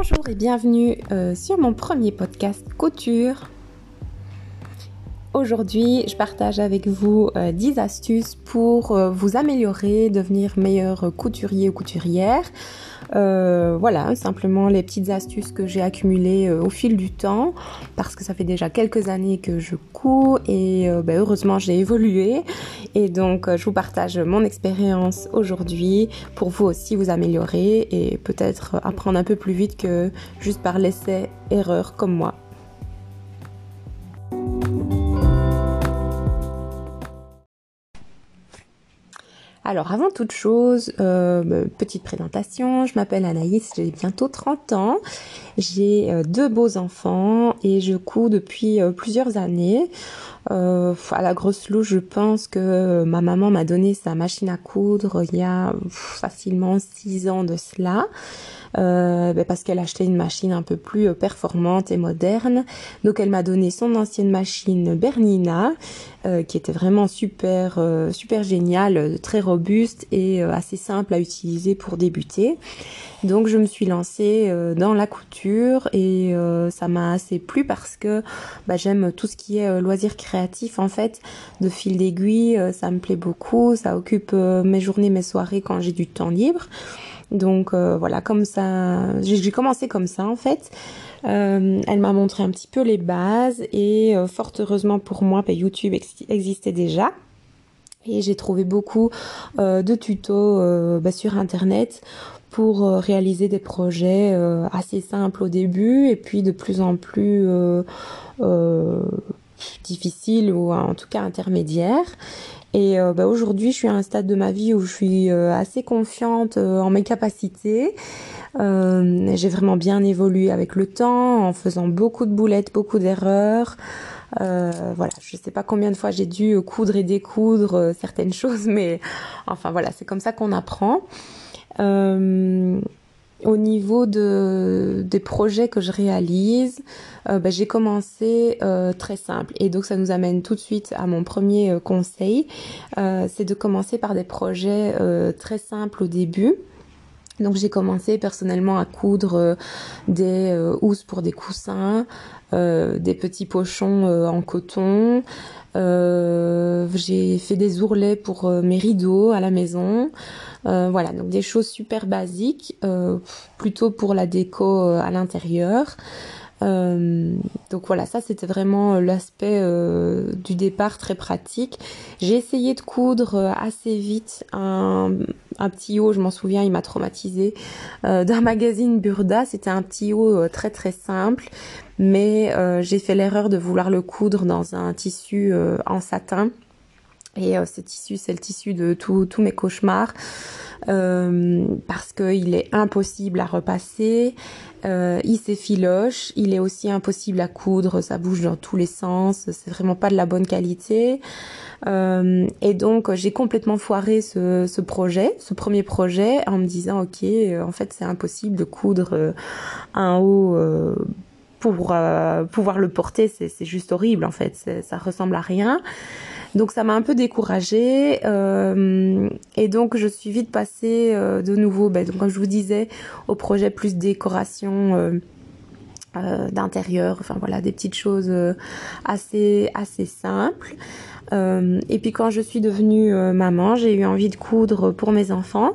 Bonjour et bienvenue euh, sur mon premier podcast couture. Aujourd'hui, je partage avec vous 10 euh, astuces pour euh, vous améliorer, devenir meilleur couturier ou couturière. Euh, voilà, simplement les petites astuces que j'ai accumulées au fil du temps parce que ça fait déjà quelques années que je couds et ben, heureusement j'ai évolué et donc je vous partage mon expérience aujourd'hui pour vous aussi vous améliorer et peut-être apprendre un peu plus vite que juste par l'essai erreur comme moi. Alors avant toute chose, euh, petite présentation, je m'appelle Anaïs, j'ai bientôt 30 ans, j'ai euh, deux beaux enfants et je couds depuis euh, plusieurs années. À la grosse louche, je pense que ma maman m'a donné sa machine à coudre il y a facilement 6 ans de cela. Euh, ben, parce qu'elle achetait une machine un peu plus euh, performante et moderne. Donc elle m'a donné son ancienne machine Bernina, euh, qui était vraiment super, super géniale, très robuste et assez simple à utiliser pour débuter. Donc je me suis lancée dans la couture et ça m'a assez plu parce que bah, j'aime tout ce qui est loisir en fait, de fil d'aiguille, ça me plaît beaucoup, ça occupe mes journées, mes soirées quand j'ai du temps libre. Donc euh, voilà, comme ça, j'ai commencé comme ça en fait. Euh, elle m'a montré un petit peu les bases et euh, fort heureusement pour moi, bah, YouTube existait déjà. Et j'ai trouvé beaucoup de tutos bah, sur internet pour réaliser des projets assez simples au début et puis de plus en plus difficiles ou en tout cas intermédiaires. Et euh, bah, aujourd'hui, je suis à un stade de ma vie où je suis euh, assez confiante euh, en mes capacités. j'ai vraiment bien évolué avec le temps, en faisant beaucoup de boulettes, beaucoup d'erreurs. voilà, je sais pas combien de fois j'ai dû coudre et découdre certaines choses, mais enfin voilà, c'est comme ça qu'on apprend. Au niveau de, des projets que je réalise, euh, bah, j'ai commencé euh, très simple. Et donc ça nous amène tout de suite à mon premier euh, conseil. c'est de commencer par des projets très simples au début. Donc j'ai commencé personnellement à coudre des housses pour des coussins, des petits pochons en coton. J'ai fait des ourlets pour mes rideaux à la maison. Euh, voilà, donc des choses super basiques, euh, plutôt pour la déco euh, à l'intérieur. donc voilà, ça c'était vraiment l'aspect du départ très pratique. J'ai essayé de coudre assez vite un, un petit haut, je m'en souviens, il m'a traumatisé, d'un magazine Burda. C'était un petit haut très très simple, mais j'ai fait l'erreur de vouloir le coudre dans un tissu en satin. Et euh, ce tissu, c'est le tissu de tous mes cauchemars. Euh, parce qu'il est impossible à repasser, euh, il s'effiloche, il est aussi impossible à coudre, ça bouge dans tous les sens, c'est vraiment pas de la bonne qualité. Euh, et donc j'ai complètement foiré ce, ce, projet, ce premier projet, en me disant ok, euh, en fait c'est impossible de coudre un haut pour pouvoir le porter, c'est juste horrible en fait, ça ressemble à rien. Donc ça m'a un peu découragée euh, et donc je suis vite passée euh, de nouveau, ben, donc, comme je vous disais, au projet plus décoration. Euh, d'intérieur, enfin voilà, des petites choses assez assez simples. et puis quand je suis devenue maman, j'ai eu envie de coudre pour mes enfants.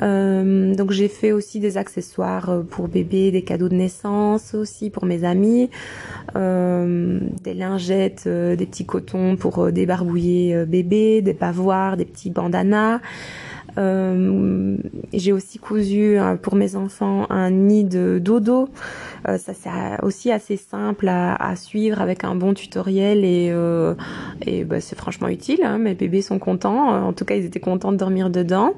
Euh, donc j'ai fait aussi des accessoires euh, pour bébé, des cadeaux de naissance aussi pour mes amis, euh, des lingettes, euh, des petits cotons pour débarbouiller bébé, des pavoirs, des petits bandanas. j'ai aussi cousu pour mes enfants un nid de dodo. ça c'est aussi assez simple à, à, suivre avec un bon tutoriel et, et bah, c'est franchement utile. Hein. Mes bébés sont contents. En tout cas, ils étaient contents de dormir dedans.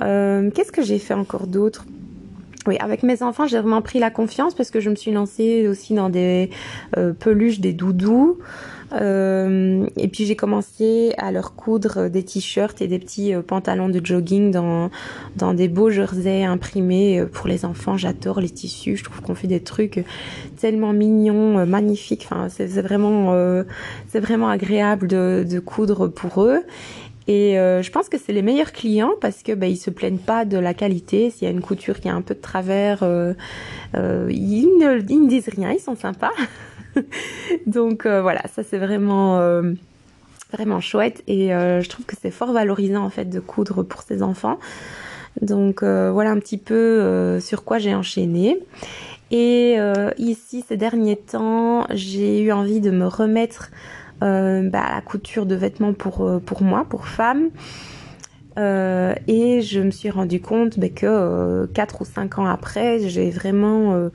Euh, qu'est-ce que j'ai fait encore d'autre? Oui, avec mes enfants, j'ai vraiment pris la confiance parce que je me suis lancée aussi dans des euh, peluches, des doudous. Euh, et puis j'ai commencé à leur coudre des t-shirts et des petits pantalons de jogging dans dans des beaux jerseys imprimés pour les enfants. J'adore les tissus. Je trouve qu'on fait des trucs tellement mignons, magnifiques. Enfin, c'est vraiment c'est vraiment agréable de, de coudre pour eux. Et je pense que c'est les meilleurs clients parce que bah, ils se plaignent pas de la qualité. S'il y a une couture qui a un peu de travers, ils, ne, ils ne disent rien, ils sont sympas. Donc voilà, ça c'est vraiment vraiment chouette et euh, je trouve que c'est fort valorisant en fait de coudre pour ses enfants. Donc euh, voilà un petit peu euh, sur quoi j'ai enchaîné. Et ici ces derniers temps, j'ai eu envie de me remettre bah, à la couture de vêtements pour pour moi, pour femmes. Euh, et je me suis rendu compte bah, que euh, 4 ou 5 ans après, j'ai vraiment euh,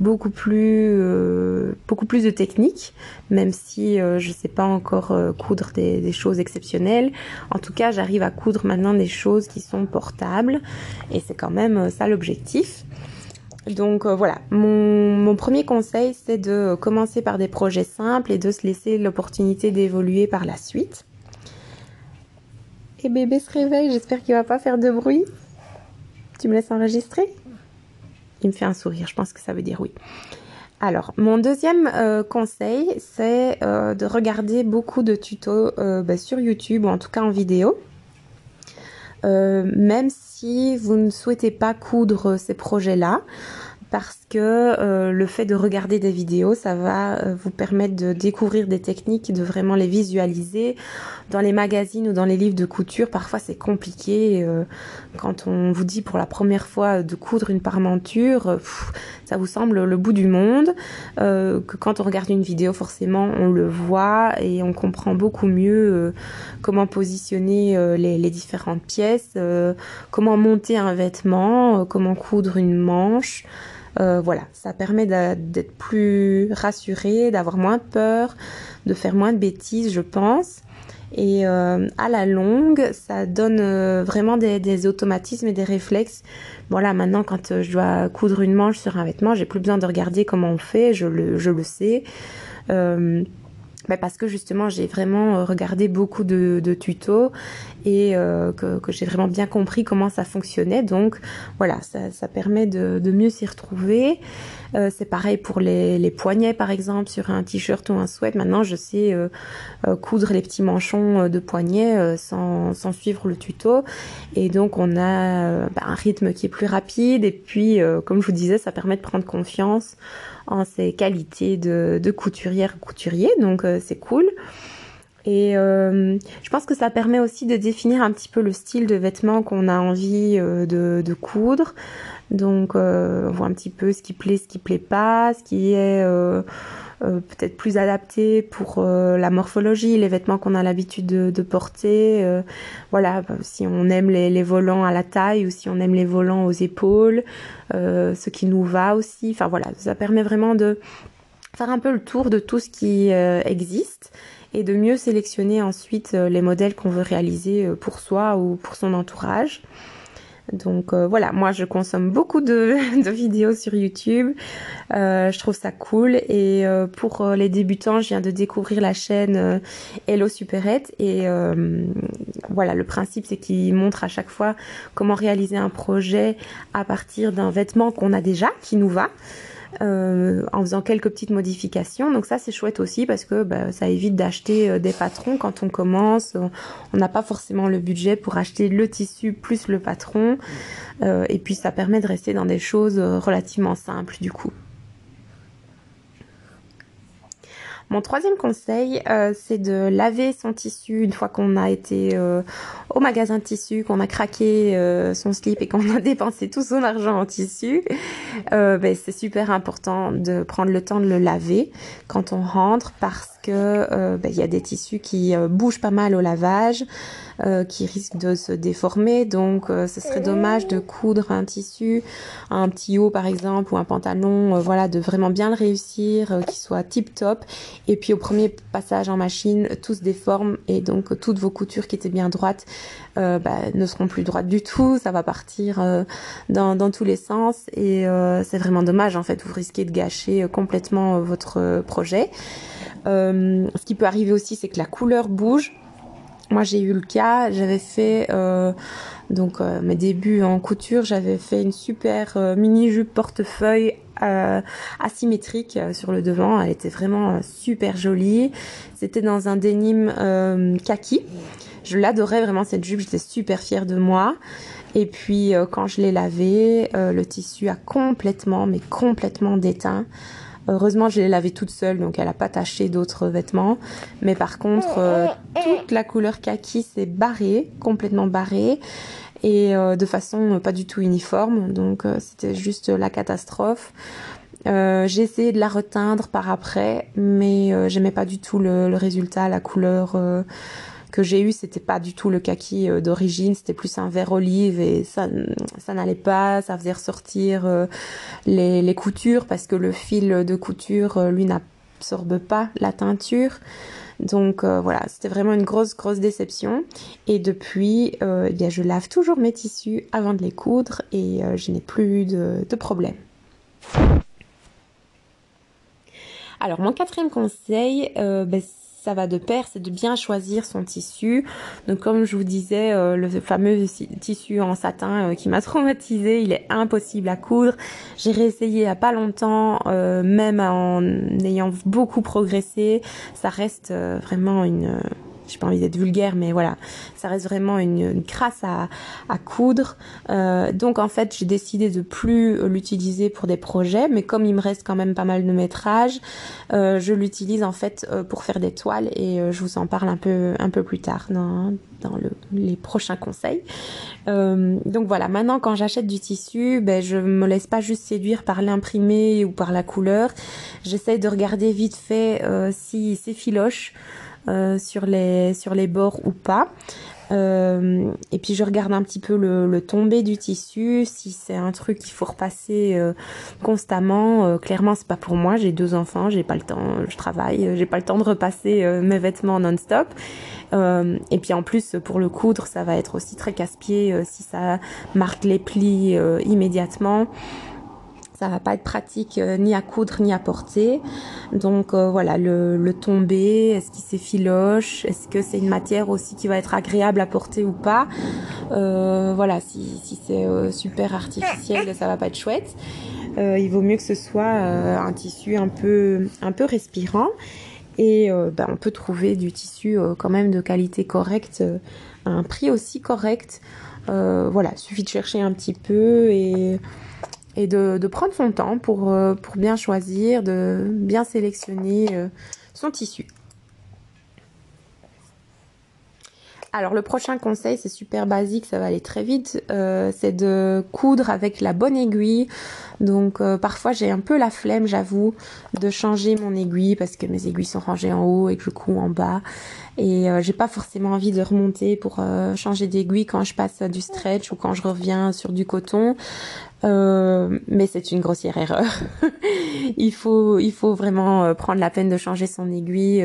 beaucoup plus euh, beaucoup plus de techniques, même si je ne sais pas encore coudre des, choses exceptionnelles. En tout cas, j'arrive à coudre maintenant des choses qui sont portables, et c'est quand même ça l'objectif. Donc voilà, mon, premier conseil, c'est de commencer par des projets simples et de se laisser l'opportunité d'évoluer par la suite. Et bébé se réveille, j'espère qu'il va pas faire de bruit. Tu me laisses enregistrer? Il me fait un sourire, je pense que ça veut dire oui. Alors, mon deuxième euh, conseil, c'est euh, de regarder beaucoup de tutos euh, bah, sur YouTube ou en tout cas en vidéo. Même si vous ne souhaitez pas coudre ces projets-là, parce que euh, le fait de regarder des vidéos, ça va euh, vous permettre de découvrir des techniques, de vraiment les visualiser. Dans les magazines ou dans les livres de couture, parfois c'est compliqué. Euh, quand on vous dit pour la première fois de coudre une parmenture, ça vous semble le bout du monde. que quand on regarde une vidéo, forcément, on le voit et on comprend beaucoup mieux comment positionner les, les, différentes pièces, comment monter un vêtement, comment coudre une manche. Euh, voilà, ça permet d'être plus rassuré, d'avoir moins peur, de faire moins de bêtises, je pense. Et euh, à la longue, ça donne euh, vraiment des, automatismes et des réflexes. Voilà, maintenant, quand je dois coudre une manche sur un vêtement, j'ai plus besoin de regarder comment on fait, je le, sais bah parce que justement j'ai vraiment euh, regardé beaucoup de tutos et euh, que, que j'ai vraiment bien compris comment ça fonctionnait. Donc voilà, ça, ça permet de, de mieux s'y retrouver. Euh, c'est pareil pour les, les, poignets par exemple sur un t-shirt ou un sweat. Maintenant je sais euh, euh coudre les petits manchons de poignets sans, sans, suivre le tuto et donc on a bah, un rythme qui est plus rapide et puis comme je vous disais ça permet de prendre confiance en ses qualités de, de couturière couturier, donc euh, c'est cool. Et euh, je pense que ça permet aussi de définir un petit peu le style de vêtements qu'on a envie euh, de, de, coudre. Donc on voit un petit peu ce qui plaît, ce qui plaît pas, ce qui est euh, peut-être plus adapté pour euh, la morphologie, les vêtements qu'on a l'habitude de, porter. Euh, voilà, si on aime les, volants à la taille ou si on aime les volants aux épaules, ce qui nous va aussi. Enfin voilà, ça permet vraiment de faire un peu le tour de tout ce qui existe et de mieux sélectionner ensuite les modèles qu'on veut réaliser pour soi ou pour son entourage. Donc euh, voilà, moi je consomme beaucoup de, vidéos sur YouTube. Euh, je trouve ça cool. Et euh, pour les débutants, je viens de découvrir la chaîne Hello Superette. Et voilà, le principe c'est qu'il montre à chaque fois comment réaliser un projet à partir d'un vêtement qu'on a déjà, qui nous va. Euh, en faisant quelques petites modifications. Donc ça c'est chouette aussi parce que bah, ça évite d'acheter euh, des patrons quand on commence. On n'a pas forcément le budget pour acheter le tissu plus le patron. Euh, et puis ça permet de rester dans des choses relativement simples du coup. Mon troisième conseil, euh, c'est de laver son tissu une fois qu'on a été euh, au magasin de tissu, qu'on a craqué euh, son slip et qu'on a dépensé tout son argent en tissu. Ben, c'est super important de prendre le temps de le laver quand on rentre parce que ben, il y a des tissus qui bougent pas mal au lavage. Qui risque de se déformer. Donc, ce serait dommage de coudre un tissu, un petit haut par exemple ou un pantalon, voilà, de vraiment bien le réussir, qui soit tip top. Et puis au premier passage en machine, tout se déforme et donc toutes vos coutures qui étaient bien droites bah, ne seront plus droites du tout. Ça va partir dans, dans, tous les sens et c'est vraiment dommage en fait. Vous risquez de gâcher complètement votre projet. ce qui peut arriver aussi, c'est que la couleur bouge. Moi, j'ai eu le cas, j'avais fait euh, donc euh, mes débuts en couture, j'avais fait une super euh, mini jupe portefeuille asymétrique sur le devant. Elle était vraiment super jolie. C'était dans un denim kaki. Je l'adorais vraiment cette jupe, j'étais super fière de moi. Et puis quand je l'ai lavée, le tissu a complètement, mais complètement déteint. Heureusement, je l'ai lavée toute seule, donc elle n'a pas taché d'autres vêtements. Mais par contre, toute la couleur kaki s'est barrée, complètement barrée et euh, de façon pas du tout uniforme. Donc euh, c'était juste la catastrophe. Euh, j'ai essayé de la reteindre par après, mais j'aimais pas du tout le, résultat, la couleur que j'ai eu, c'était pas du tout le kaki d'origine, c'était plus un vert olive et ça, ça n'allait pas, ça faisait ressortir les, les, coutures parce que le fil de couture, lui, n'absorbe pas la teinture. Donc euh, voilà, c'était vraiment une grosse, grosse déception. Et depuis, euh, eh bien, je lave toujours mes tissus avant de les coudre et euh, je n'ai plus de, de problème. Alors mon quatrième conseil, ben, ça va de pair, c'est de bien choisir son tissu. Donc comme je vous disais, euh, le fameux tissu en satin euh, qui m'a traumatisé, il est impossible à coudre. J'ai réessayé il y a pas longtemps, euh, même en ayant beaucoup progressé, ça reste vraiment une j'ai pas envie d'être vulgaire, mais voilà, ça reste vraiment une, crasse à, à coudre. Euh, donc en fait, j'ai décidé de plus l'utiliser pour des projets, mais comme il me reste quand même pas mal de métrages, euh, je l'utilise en fait euh, pour faire des toiles et je vous en parle un peu un peu plus tard dans dans le, les prochains conseils. donc voilà, maintenant quand j'achète du tissu, ben je me laisse pas juste séduire par l'imprimé ou par la couleur. J'essaye de regarder vite fait si c'est filoche. Euh, sur les sur les bords ou pas. Euh, et puis je regarde un petit peu le, le tombé du tissu, si c'est un truc qu'il faut repasser euh, constamment. clairement, c'est pas pour moi. J'ai deux enfants, j'ai pas le temps, je travaille, j'ai pas le temps de repasser mes vêtements non-stop. et puis en plus, pour le coudre, ça va être aussi très casse-pied si ça marque les plis immédiatement ça va pas être pratique euh, ni à coudre ni à porter. Donc euh, voilà, le, le tombé, est-ce qu'il s'effiloche, est-ce que c'est une matière aussi qui va être agréable à porter ou pas. Euh, voilà, si, c'est super artificiel, ça va pas être chouette. il vaut mieux que ce soit un tissu un peu un peu respirant. Et ben, on peut trouver du tissu quand même de qualité correcte à un prix aussi correct. voilà, suffit de chercher un petit peu et et de, prendre son temps pour, euh, pour bien choisir, de bien sélectionner euh, son tissu. Alors le prochain conseil, c'est super basique, ça va aller très vite, euh, c'est de coudre avec la bonne aiguille. Donc euh, parfois j'ai un peu la flemme, j'avoue, de changer mon aiguille parce que mes aiguilles sont rangées en haut et que je couds en bas. Et euh, j'ai pas forcément envie de remonter pour changer d'aiguille quand je passe du stretch ou quand je reviens sur du coton. mais c'est une grossière erreur. il faut, il faut vraiment prendre la peine de changer son aiguille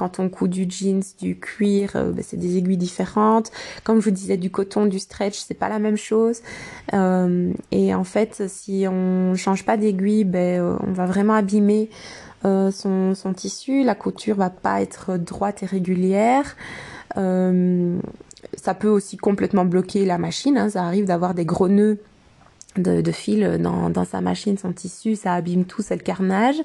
quand on coud du jeans, du cuir, euh, ben, c'est des aiguilles différentes. Comme je vous disais, du coton, du stretch, c'est pas la même chose. Euh, et en fait, si on change pas d'aiguille, ben, euh, on va vraiment abîmer son, tissu. La couture va pas être droite et régulière. ça peut aussi complètement bloquer la machine. Hein. Ça arrive d'avoir des gros nœuds de, de fil dans, dans sa machine, son tissu, ça abîme tout, c'est le carnage.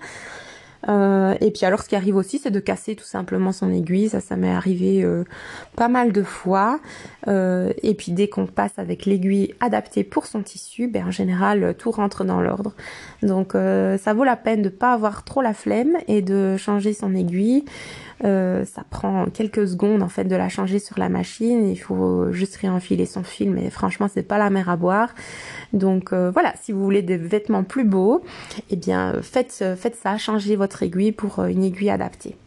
Euh, et puis alors ce qui arrive aussi c'est de casser tout simplement son aiguille, ça ça m'est arrivé euh, pas mal de fois. Euh, et puis dès qu'on passe avec l'aiguille adaptée pour son tissu, ben en général tout rentre dans l'ordre. Donc ça vaut la peine de pas avoir trop la flemme et de changer son aiguille. Euh, ça prend quelques secondes en fait de la changer sur la machine. Il faut juste réenfiler son fil, mais franchement c'est pas la mer à boire. Donc euh, voilà, si vous voulez des vêtements plus beaux, eh bien faites faites ça, changez votre aiguille pour euh, une aiguille adaptée.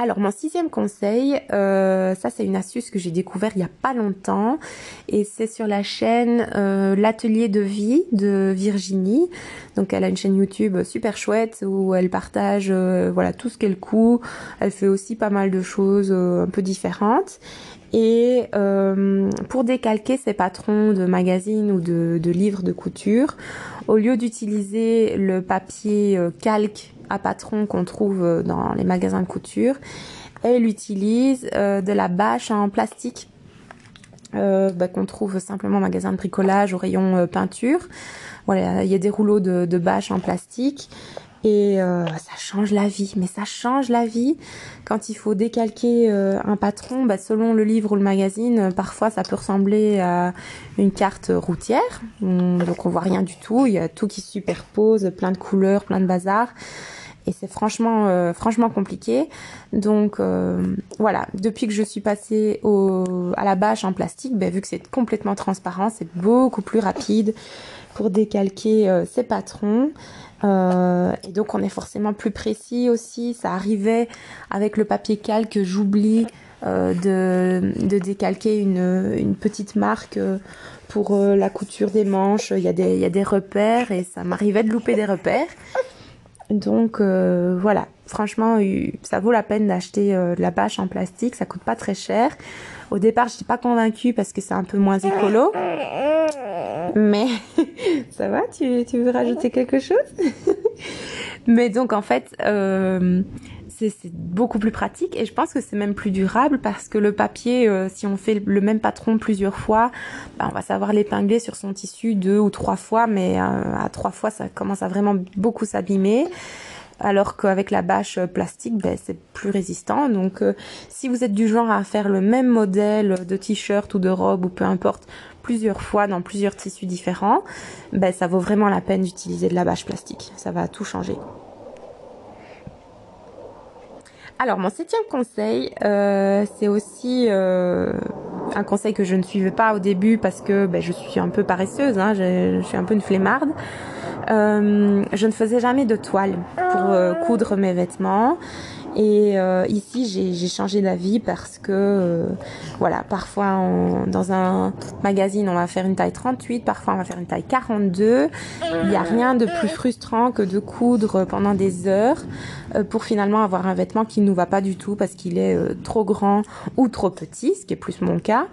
Alors mon sixième conseil, euh, ça c'est une astuce que j'ai découvert il y a pas longtemps et c'est sur la chaîne euh, l'atelier de vie de Virginie. Donc elle a une chaîne YouTube super chouette où elle partage euh, voilà tout ce qu'elle coud. Elle fait aussi pas mal de choses un peu différentes. Et pour décalquer ses patrons de magazines ou de, livres de couture, au lieu d'utiliser le papier calque à patron qu'on trouve euh, dans les magasins de couture. Elle utilise euh, de la bâche en plastique euh, bah, qu'on trouve simplement au magasin de bricolage au rayon peinture. Voilà, il y a des rouleaux de, de bâche en plastique Et euh, ça change la vie, mais ça change la vie. Quand il faut décalquer euh, un patron, bah, selon le livre ou le magazine, euh, parfois ça peut ressembler à une carte routière. Hum, donc on voit rien du tout, il y a tout qui se superpose, plein de couleurs, plein de bazar. Et c'est franchement, franchement compliqué. Donc voilà, depuis que je suis passée au, à la bâche en plastique, bah, vu que c'est complètement transparent, c'est beaucoup plus rapide pour décalquer ces patrons. Euh, et donc on est forcément plus précis aussi. Ça arrivait avec le papier calque, j'oublie euh, de, décalquer une, petite marque euh, pour la couture des manches. Il y, a des, repères et ça m'arrivait de louper des repères. Donc voilà, franchement, ça vaut la peine d'acheter de la bâche en plastique, ça coûte pas très cher. Au départ, je suis pas convaincue parce que c'est un peu moins écolo. Mais ça va, tu, veux rajouter quelque chose? Mais donc en fait, euh, c'est beaucoup plus pratique et je pense que c'est même plus durable parce que le papier, euh, si on fait le même patron plusieurs fois, ben, on va savoir l'épingler sur son tissu deux ou trois fois, mais euh, à trois fois, ça commence à vraiment beaucoup s'abîmer alors qu'avec la bâche plastique, ben, c'est plus résistant. Donc, euh, si vous êtes du genre à faire le même modèle de t-shirt ou de robe ou peu importe plusieurs fois dans plusieurs tissus différents, ben, ça vaut vraiment la peine d'utiliser de la bâche plastique. Ça va tout changer. Alors mon septième conseil, euh, c'est aussi euh, un conseil que je ne suivais pas au début parce que ben, je suis un peu paresseuse, hein, je, suis un peu une flemmarde. Euh, je ne faisais jamais de toile pour coudre mes vêtements. Et euh, ici, j'ai changé d'avis parce que, euh, voilà, parfois dans un magazine, on va faire une taille 38, parfois on va faire une taille 42. Il n'y a rien de plus frustrant que de coudre pendant des heures euh, pour finalement avoir un vêtement qui ne nous va pas du tout parce qu'il est trop grand ou trop petit, ce qui est plus mon cas.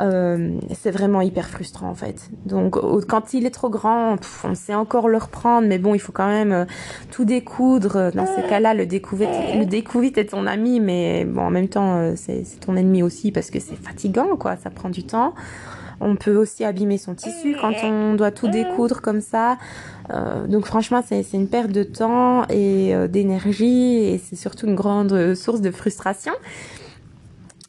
Euh, c'est vraiment hyper frustrant en fait. Donc quand il est trop grand, on sait encore le reprendre, mais bon, il faut quand même tout découdre. Dans ces cas-là, le découverte, le est ton ami, mais bon, en même temps, euh, c'est ton ennemi aussi parce que c'est fatigant, quoi. Ça prend du temps. On peut aussi abîmer son tissu quand on doit tout découdre comme ça. Euh, donc franchement, c'est une perte de temps et euh, d'énergie et c'est surtout une grande source de frustration.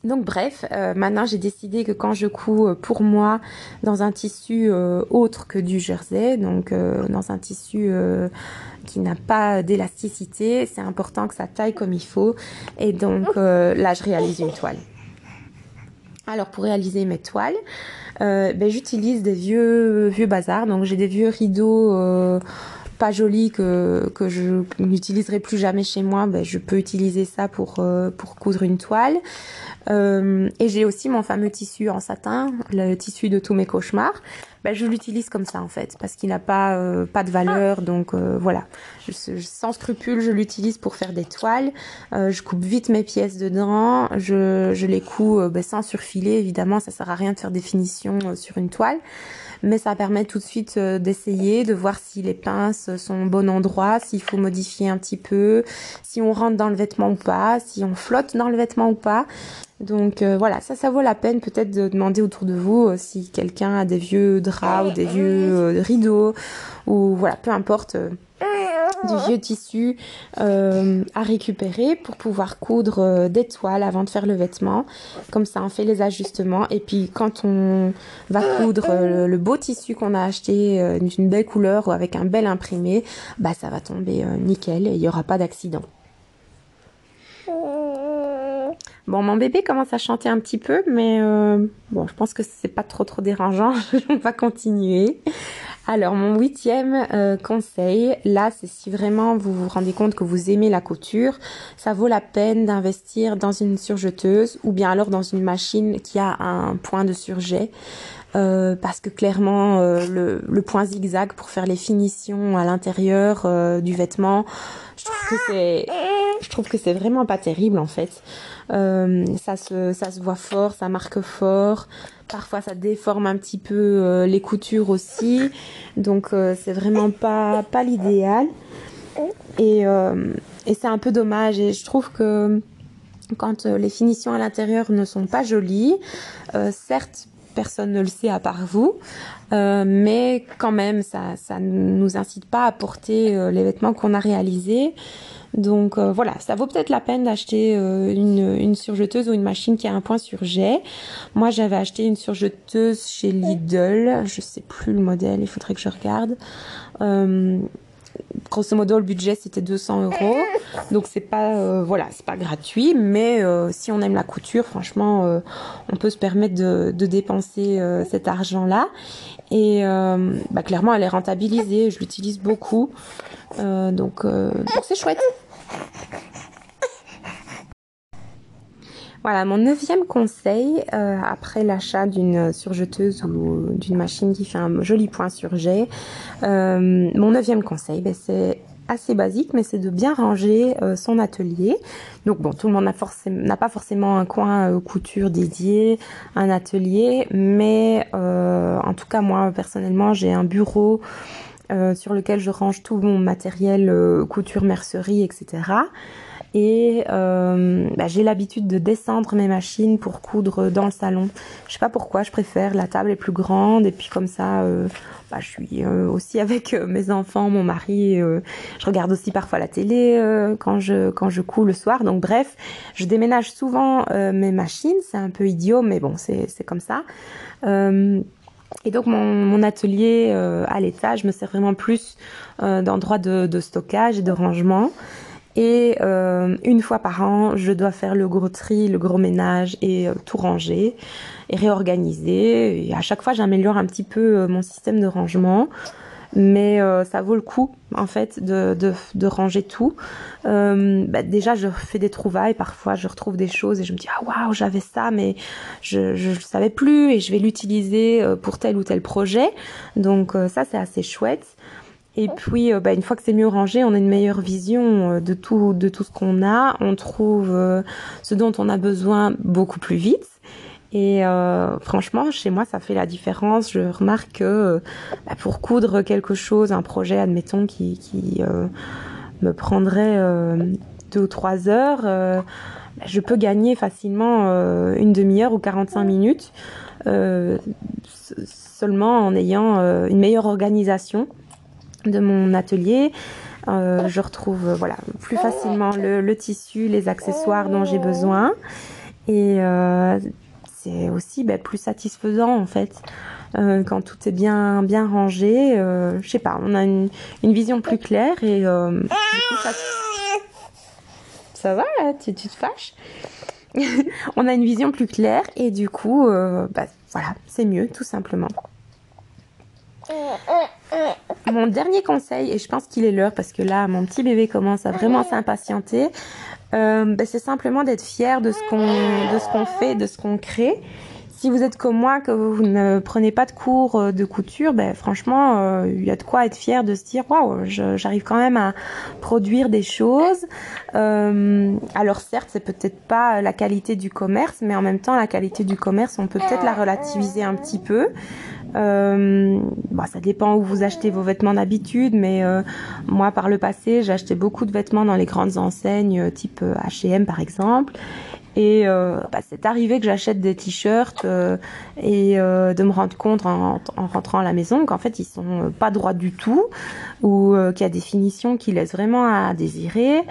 Donc bref, euh, maintenant j'ai décidé que quand je couds euh, pour moi dans un tissu euh, autre que du jersey, donc dans un tissu qui n'a pas d'élasticité, c'est important que ça taille comme il faut. Et donc là, je réalise une toile. Alors pour réaliser mes toiles, ben, j'utilise des vieux vieux bazars. Donc j'ai des vieux rideaux pas joli que, que je n'utiliserai plus jamais chez moi, ben, je peux utiliser ça pour, euh, pour coudre une toile. Euh, et j'ai aussi mon fameux tissu en satin, le tissu de tous mes cauchemars. Ben, je l'utilise comme ça en fait, parce qu'il n'a pas, euh, pas de valeur. Donc voilà, je, sans scrupule, je l'utilise pour faire des toiles. je coupe vite mes pièces dedans, je, je les couds ben, sans surfiler, évidemment, ça sert à rien de faire des finitions sur une toile mais ça permet tout de suite euh, d'essayer, de voir si les pinces sont au bon endroit, s'il faut modifier un petit peu, si on rentre dans le vêtement ou pas, si on flotte dans le vêtement ou pas. Donc euh, voilà, ça, ça vaut la peine peut-être de demander autour de vous euh, si quelqu'un a des vieux draps ou des vieux rideaux ou voilà, peu importe du vieux tissu euh, à récupérer pour pouvoir coudre euh, des toiles avant de faire le vêtement. Comme ça, on fait les ajustements. Et puis, quand on va coudre euh, le, beau tissu qu'on a acheté d'une belle couleur ou avec un bel imprimé, bah ça va tomber nickel et il n'y aura pas d'accident. Bon, mon bébé commence à chanter un petit peu, mais bon, je pense que c'est pas trop trop dérangeant. On va continuer. Alors mon huitième euh, conseil, là c'est si vraiment vous vous rendez compte que vous aimez la couture, ça vaut la peine d'investir dans une surjeteuse ou bien alors dans une machine qui a un point de surjet. Euh, parce que clairement euh, le, point zigzag pour faire les finitions à l'intérieur du vêtement, je trouve que c'est je trouve que c'est vraiment pas terrible en fait. Euh, ça se ça se voit fort, ça marque fort. Parfois ça déforme un petit peu euh, les coutures aussi. Donc euh, c'est vraiment pas pas l'idéal. Et et c'est un peu dommage et je trouve que quand les finitions à l'intérieur ne sont pas jolies, certes personne ne le sait à part vous. Euh, mais quand même, ça, ça nous incite pas à porter euh, les vêtements qu'on a réalisés. Donc euh, voilà, ça vaut peut-être la peine d'acheter une, surjeteuse ou une machine qui a un point sur jet. Moi, j'avais acheté une surjeteuse chez Lidl. Je sais plus le modèle, il faudrait que je regarde grosso modo le budget c'était 200 euros. Donc c'est pas euh, voilà c'est pas gratuit mais euh, si on aime la couture franchement euh, on peut se permettre de, dépenser cet argent là et bah, clairement elle est rentabilisée. Je l'utilise beaucoup. Donc donc c'est chouette Voilà, mon neuvième conseil, euh, après l'achat d'une surjeteuse ou d'une machine qui fait un joli point sur jet, euh, mon neuvième conseil, ben, c'est assez basique, mais c'est de bien ranger euh, son atelier. Donc bon, tout le monde n'a pas forcément un coin couture dédié, un atelier, mais en tout cas moi personnellement j'ai un bureau sur lequel je range tout mon matériel couture, mercerie, etc. Et euh, bah, j'ai l'habitude de descendre mes machines pour coudre dans le salon. Je sais pas pourquoi, je préfère. La table est plus grande et puis comme ça, euh, bah, je suis euh, aussi avec mes enfants, mon mari. Je regarde aussi parfois la télé quand je quand je couds le soir. Donc bref, je déménage souvent mes machines. C'est un peu idiot, mais bon, c'est c'est comme ça. Et donc mon, atelier à l'étage me sert vraiment plus d'endroit de, de, stockage et de rangement. Et euh, une fois par an, je dois faire le gros tri, le gros ménage et euh, tout ranger et réorganiser. Et à chaque fois, j'améliore un petit peu euh, mon système de rangement. Mais ça vaut le coup, en fait, de, ranger tout. Bah, déjà, je fais des trouvailles. Parfois, je retrouve des choses et je me dis ah waouh, j'avais ça, mais je je savais plus et je vais l'utiliser pour tel ou tel projet. Donc ça, c'est assez chouette. Et puis, euh, bah, une fois que c'est mieux rangé, on a une meilleure vision euh, de tout, de tout ce qu'on a. On trouve euh, ce dont on a besoin beaucoup plus vite. Et franchement, chez moi, ça fait la différence. Je remarque que bah, pour coudre quelque chose, un projet, admettons, qui, me prendrait deux ou trois heures, bah, je peux gagner facilement une demi-heure ou 45 minutes seulement en ayant une meilleure organisation de mon atelier. Euh, je retrouve euh, voilà plus facilement le, tissu, les accessoires dont j'ai besoin et euh, c'est aussi ben, plus satisfaisant en fait quand tout est bien bien rangé. Je sais pas, on a une, vision plus claire et du ça... va là, tu, te fâches On a une vision plus claire et du coup, bah, voilà, c'est mieux tout simplement. Mon dernier conseil, et je pense qu'il est l'heure parce que là, mon petit bébé commence à vraiment s'impatienter, euh, ben, c'est simplement d'être fier de ce qu'on fait, de ce qu'on crée. Si vous êtes comme moi, que vous ne prenez pas de cours euh, de couture, ben franchement, euh, il y a de quoi être fier de se dire waouh, j'arrive quand même à produire des choses. Euh, alors certes, c'est peut-être pas la qualité du commerce, mais en même temps, la qualité du commerce, on peut peut-être la relativiser un petit peu. Euh, bah, ça dépend où vous achetez vos vêtements d'habitude, mais euh, moi par le passé, acheté beaucoup de vêtements dans les grandes enseignes, euh, type H&M par exemple. Et euh, bah, c'est arrivé que j'achète des t-shirts euh, et euh, de me rendre compte en, en, rentrant à la maison qu'en fait ils sont pas droits du tout ou qu'il y a des finitions qui laissent vraiment à désirer.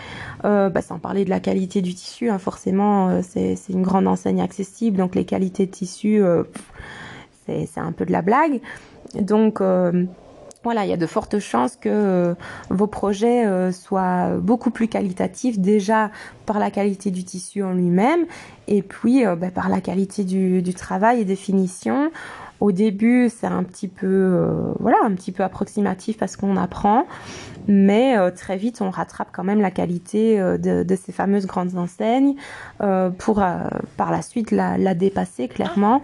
Bah, sans parler de la qualité du tissu, hein, forcément c'est une grande enseigne accessible donc les qualités de tissu c'est un peu de la blague. Donc euh, voilà, il y a de fortes chances que euh, vos projets euh, soient beaucoup plus qualitatifs déjà par la qualité du tissu en lui-même et puis bah, par la qualité du, du, travail et des finitions. Au début, c'est un petit peu, euh, voilà, un petit peu approximatif parce qu'on apprend, mais euh, très vite, on rattrape quand même la qualité euh, de, de, ces fameuses grandes enseignes euh, pour euh, par la suite la, la, dépasser clairement.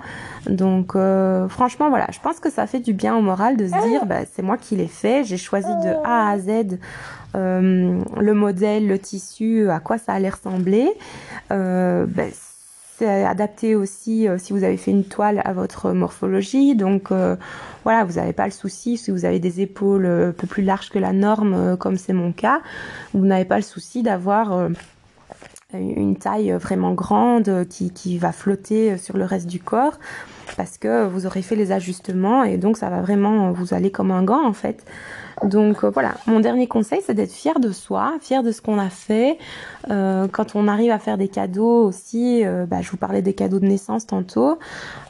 Donc, euh, franchement, voilà, je pense que ça fait du bien au moral de se dire, bah, c'est moi qui l'ai fait, j'ai choisi de A à Z le modèle, le tissu, à quoi ça allait ressembler. Bah, c'est adapté aussi euh, si vous avez fait une toile à votre morphologie. Donc euh, voilà, vous n'avez pas le souci si vous avez des épaules euh, un peu plus larges que la norme, comme c'est mon cas. Vous n'avez pas le souci d'avoir une taille vraiment grande qui, qui va flotter sur le reste du corps. parce que vous aurez fait les ajustements et donc ça va vraiment vous aller comme un gant en fait. Donc euh, voilà, mon dernier conseil, c'est d'être fier de soi, fier de ce qu'on a fait. Euh, quand on arrive à faire des cadeaux aussi, euh, bah, je vous parlais des cadeaux de naissance tantôt.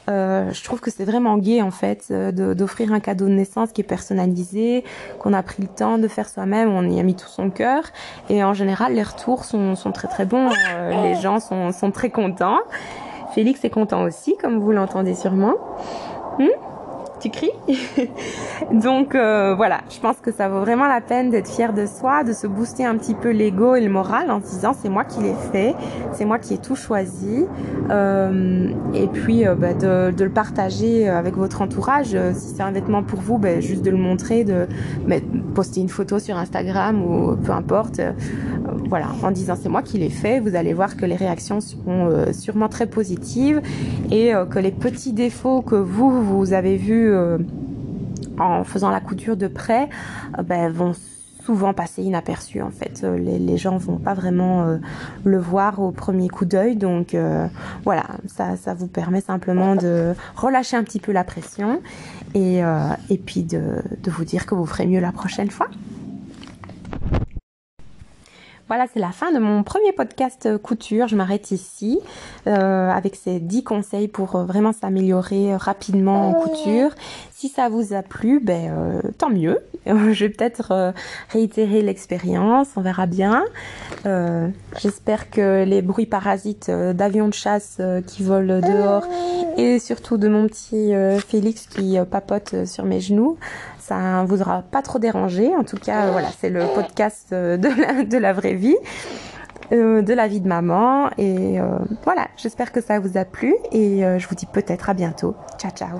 je trouve que c'est vraiment gai en fait d'offrir un cadeau de naissance qui est personnalisé, qu'on a pris le temps de faire soi-même, on y a mis tout son cœur. Et en général, les retours sont, sont très très bons. les gens sont, sont très contents. Félix est content aussi, comme vous l'entendez sûrement. Hmm? Tu cries. Donc euh, voilà, je pense que ça vaut vraiment la peine d'être fier de soi, de se booster un petit peu l'ego et le moral en se disant c'est moi qui l'ai fait, c'est moi qui ai tout choisi. Euh, et puis euh, bah, de, le partager avec votre entourage. si c'est un vêtement pour vous, bah, juste de le montrer, de poster une photo sur Instagram ou peu importe. voilà, en disant c'est moi qui l'ai fait. Vous allez voir que les réactions seront sûrement très positives et que les petits défauts que vous, vous avez vus euh, en faisant la couture de près, euh, ben, vont souvent passer inaperçus en fait. Euh, les, les gens vont pas vraiment le voir au premier coup d'œil. Donc voilà, ça, ça vous permet simplement de relâcher un petit peu la pression et, et puis de vous dire que vous ferez mieux la prochaine fois. Voilà, c'est la fin de mon premier podcast euh, couture. Je m'arrête ici euh, avec ces 10 conseils pour euh, vraiment s'améliorer rapidement en couture. Si ça vous a plu, ben tant mieux. Je vais peut-être réitérer l'expérience, on verra bien. J'espère que les bruits parasites d'avions de chasse qui volent dehors et surtout de mon petit Félix qui papote sur mes genoux ça vous aura pas trop dérangé. En tout cas, voilà, c'est le podcast euh, de la, vraie vie. Euh, de la vie de maman et euh, voilà j'espère que ça vous a plu et je vous dis peut-être à bientôt ciao ciao